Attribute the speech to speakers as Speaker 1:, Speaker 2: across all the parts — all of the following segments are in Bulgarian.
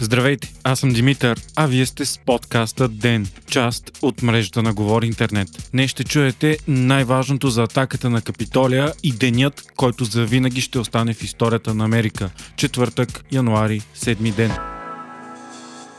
Speaker 1: Здравейте, аз съм Димитър, а вие сте с подкаста ДЕН, част от мрежата на Говори Интернет. Днес ще чуете най-важното за атаката на Капитолия и денят, който завинаги ще остане в историята на Америка. Четвъртък, януари, седми ден.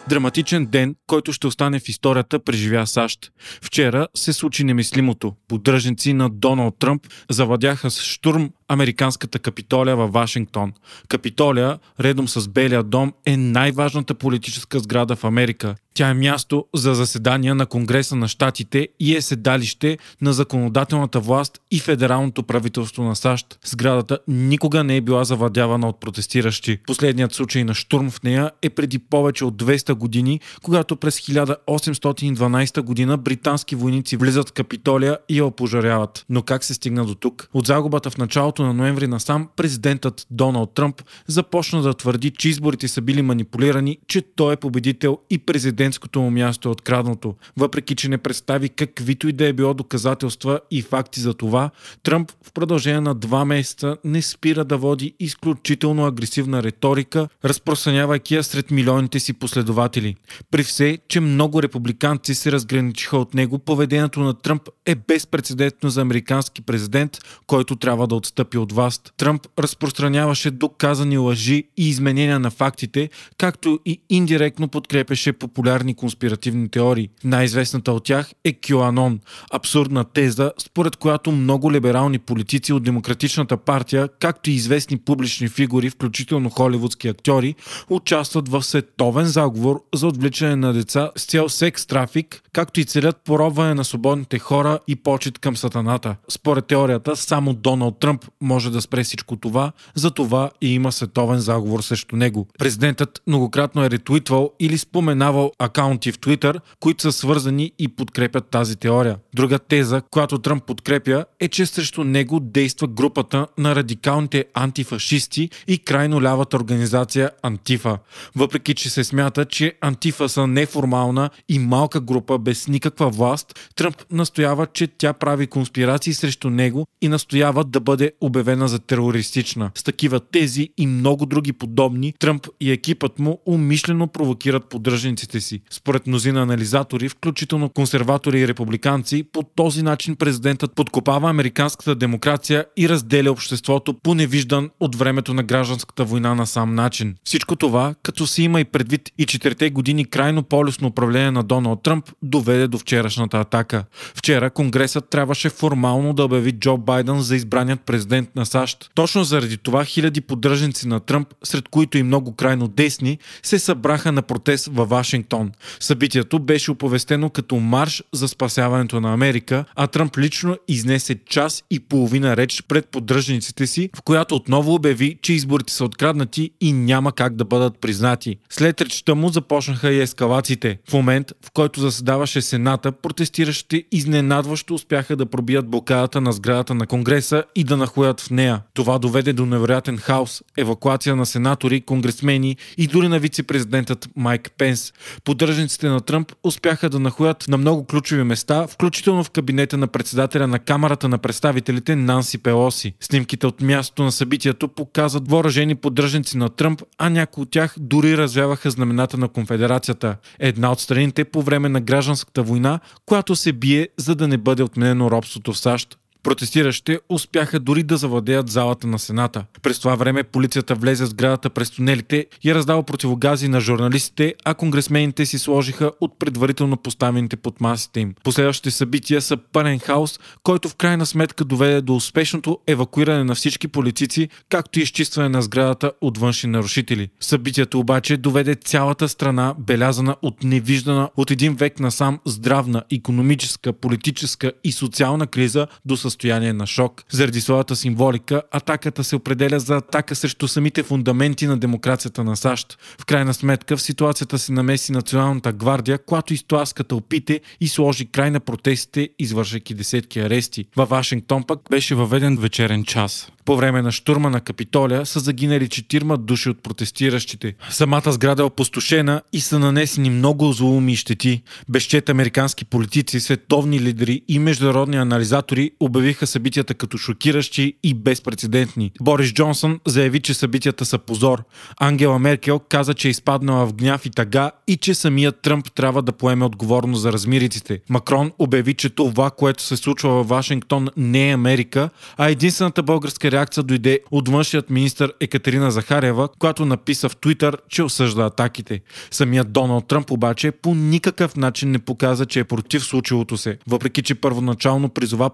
Speaker 1: Драматичен ден, който ще остане в историята, преживя САЩ. Вчера се случи немислимото. Поддръжници на Доналд Тръмп завладяха с штурм американската капитолия във Вашингтон. Капитолия, редом с Белия дом, е най-важната политическа сграда в Америка. Тя е място за заседания на Конгреса на щатите и е седалище на законодателната власт и федералното правителство на САЩ. Сградата никога не е била завладявана от протестиращи. Последният случай на штурм в нея е преди повече от 200 години, когато през 1812 година британски войници влизат в Капитолия и я опожаряват. Но как се стигна до тук? От загубата в началото началото на ноември насам президентът Доналд Тръмп започна да твърди, че изборите са били манипулирани, че той е победител и президентското му място е откраднато. Въпреки, че не представи каквито и да е било доказателства и факти за това, Тръмп в продължение на два месеца не спира да води изключително агресивна риторика, разпространявайки я сред милионите си последователи. При все, че много републиканци се разграничиха от него, поведението на Тръмп е безпредседентно за американски президент, който трябва да отстъпи отстъпи от власт. Тръмп разпространяваше доказани лъжи и изменения на фактите, както и индиректно подкрепеше популярни конспиративни теории. Най-известната от тях е QAnon, абсурдна теза, според която много либерални политици от Демократичната партия, както и известни публични фигури, включително холивудски актьори, участват в световен заговор за отвличане на деца с цел секс трафик, както и целят поробване на свободните хора и почет към сатаната. Според теорията, само Доналд Тръмп може да спре всичко това, за това и има световен заговор срещу него. Президентът многократно е ретуитвал или споменавал акаунти в Твитър, които са свързани и подкрепят тази теория. Друга теза, която Тръмп подкрепя, е, че срещу него действа групата на радикалните антифашисти и крайно лявата организация Антифа. Въпреки, че се смята, че Антифа са неформална и малка група без никаква власт, Тръмп настоява, че тя прави конспирации срещу него и настоява да бъде обявена за терористична. С такива тези и много други подобни, Тръмп и екипът му умишлено провокират поддръжниците си. Според мнозина анализатори, включително консерватори и републиканци, по този начин президентът подкопава американската демокрация и разделя обществото по невиждан от времето на гражданската война на сам начин. Всичко това, като се има и предвид и четирите години крайно полюсно управление на Доналд Тръмп, доведе до вчерашната атака. Вчера Конгресът трябваше формално да обяви Джо Байден за избраният президент президент на САЩ. Точно заради това хиляди поддръжници на Тръмп, сред които и много крайно десни, се събраха на протест във Вашингтон. Събитието беше оповестено като марш за спасяването на Америка, а Тръмп лично изнесе час и половина реч пред поддръжниците си, в която отново обяви, че изборите са откраднати и няма как да бъдат признати. След речта му започнаха и ескалациите. В момент, в който заседаваше Сената, протестиращите изненадващо успяха да пробият блокадата на сградата на Конгреса и да нахуят в нея. Това доведе до невероятен хаос, евакуация на сенатори, конгресмени и дори на вице-президентът Майк Пенс. Поддръжниците на Тръмп успяха да нахуят на много ключови места, включително в кабинета на председателя на Камерата на представителите Нанси Пелоси. Снимките от мястото на събитието показват въоръжени поддръжници на Тръмп, а някои от тях дори развяваха знамената на конфедерацията. Една от страните по време на гражданската война, която се бие за да не бъде отменено робството в САЩ. Протестиращите успяха дори да завладеят залата на Сената. През това време полицията влезе в сградата през тунелите и раздава противогази на журналистите, а конгресмените си сложиха от предварително поставените под масите им. Последващите събития са пълен хаос, който в крайна сметка доведе до успешното евакуиране на всички политици, както и изчистване на сградата от външни нарушители. Събитието обаче доведе цялата страна, белязана от невиждана от един век насам здравна, економическа, политическа и социална криза до състояние състояние на шок. Заради своята символика, атаката се определя за атака срещу самите фундаменти на демокрацията на САЩ. В крайна сметка в ситуацията се намеси Националната гвардия, която изтласка тълпите и сложи край на протестите, извършайки десетки арести. Във Вашингтон пък беше въведен вечерен час. По време на штурма на Капитолия са загинали четирма души от протестиращите. Самата сграда е опустошена и са нанесени много злоуми и щети. Безчет американски политици, световни лидери и международни анализатори обявиха обявиха събитията като шокиращи и безпредседентни. Борис Джонсън заяви, че събитията са позор. Ангела Меркел каза, че е изпаднала в гняв и тага и че самият Тръмп трябва да поеме отговорност за размириците. Макрон обяви, че това, което се случва във Вашингтон не е Америка, а единствената българска реакция дойде от външният министр Екатерина Захарева, която написа в Твитър, че осъжда атаките. Самият Доналд Тръмп обаче по никакъв начин не показа, че е против случилото се. Въпреки, че първоначално призова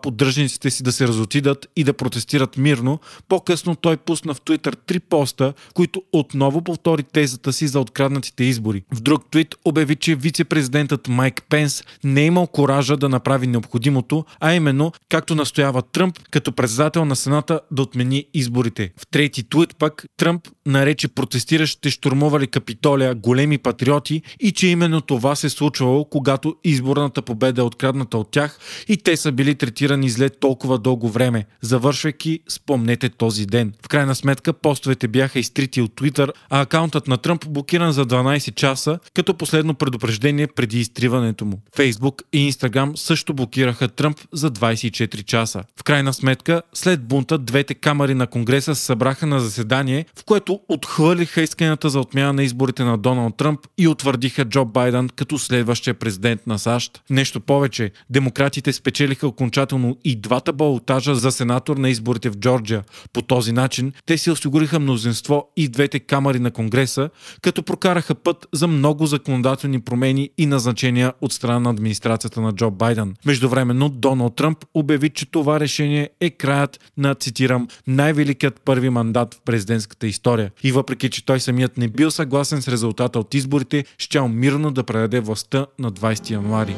Speaker 1: поддръжниците си да се разотидат и да протестират мирно, по-късно той пусна в Твитър три поста, които отново повтори тезата си за откраднатите избори. В друг твит обяви, че вице-президентът Майк Пенс не е имал коража да направи необходимото, а именно, както настоява Тръмп, като председател на Сената да отмени изборите. В трети твит пък Тръмп нарече протестиращите штурмували Капитолия големи патриоти и че именно това се случвало, когато изборната победа е открадната от тях и те са били третирани зле толкова дълго време. Завършвайки, спомнете този ден. В крайна сметка постовете бяха изтрити от Twitter, а акаунтът на Тръмп блокиран за 12 часа, като последно предупреждение преди изтриването му. Фейсбук и Instagram също блокираха Тръмп за 24 часа. В крайна сметка, след бунта, двете камери на Конгреса се събраха на заседание, в което отхвърлиха исканията за отмяна на изборите на Доналд Тръмп и утвърдиха Джо Байден като следващия президент на САЩ. Нещо повече, демократите спечелиха окончателно и двата балотажа за сенатор на изборите в Джорджия. По този начин те си осигуриха мнозинство и двете камери на Конгреса, като прокараха път за много законодателни промени и назначения от страна на администрацията на Джо Байден. Междувременно Доналд Тръмп обяви, че това решение е краят на, цитирам, най-великият първи мандат в президентската история. И въпреки, че той самият не бил съгласен с резултата от изборите, щял мирно да предаде властта на 20 януари.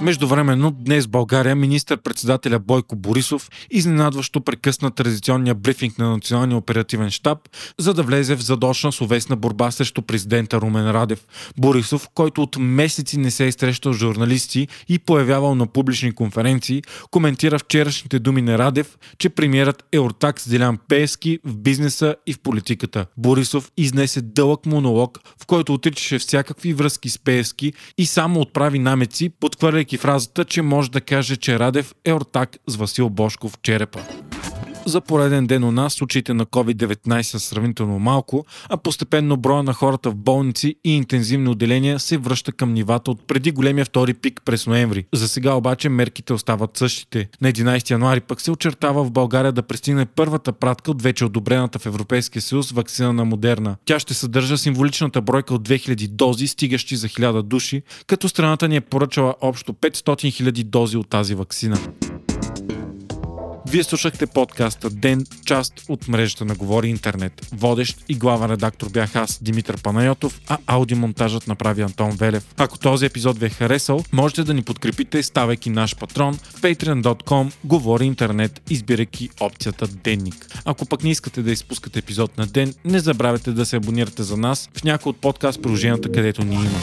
Speaker 1: Междувременно днес България министър-председателя Бойко Борисов изненадващо прекъсна традиционния брифинг на Националния оперативен штаб, за да влезе в задочна словесна борба срещу президента Румен Радев. Борисов, който от месеци не се е срещал журналисти и появявал на публични конференции, коментира вчерашните думи на Радев, че премиерът е ортак с Делян Пески в бизнеса и в политиката. Борисов изнесе дълъг монолог, в който отричаше всякакви връзки с Пески и само отправи намеци, подхвърляйки фразата, че може да каже, че Радев е ортак с Васил Бошков черепа. За пореден ден у нас случаите на COVID-19 са сравнително малко, а постепенно броя на хората в болници и интензивни отделения се връща към нивата от преди големия втори пик през ноември. За сега обаче мерките остават същите. На 11 януари пък се очертава в България да пристигне първата пратка от вече одобрената в Европейския съюз вакцина на Модерна. Тя ще съдържа символичната бройка от 2000 дози, стигащи за 1000 души, като страната ни е поръчала общо 500 000 дози от тази вакцина. Вие слушахте подкаста Ден, част от мрежата на Говори Интернет. Водещ и главен редактор бях аз, Димитър Панайотов, а аудиомонтажът направи Антон Велев. Ако този епизод ви е харесал, можете да ни подкрепите, ставайки наш патрон в patreon.com Говори Интернет, избирайки опцията Денник. Ако пък не искате да изпускате епизод на ден, не забравяйте да се абонирате за нас в някои от подкаст приложенията, където ни има.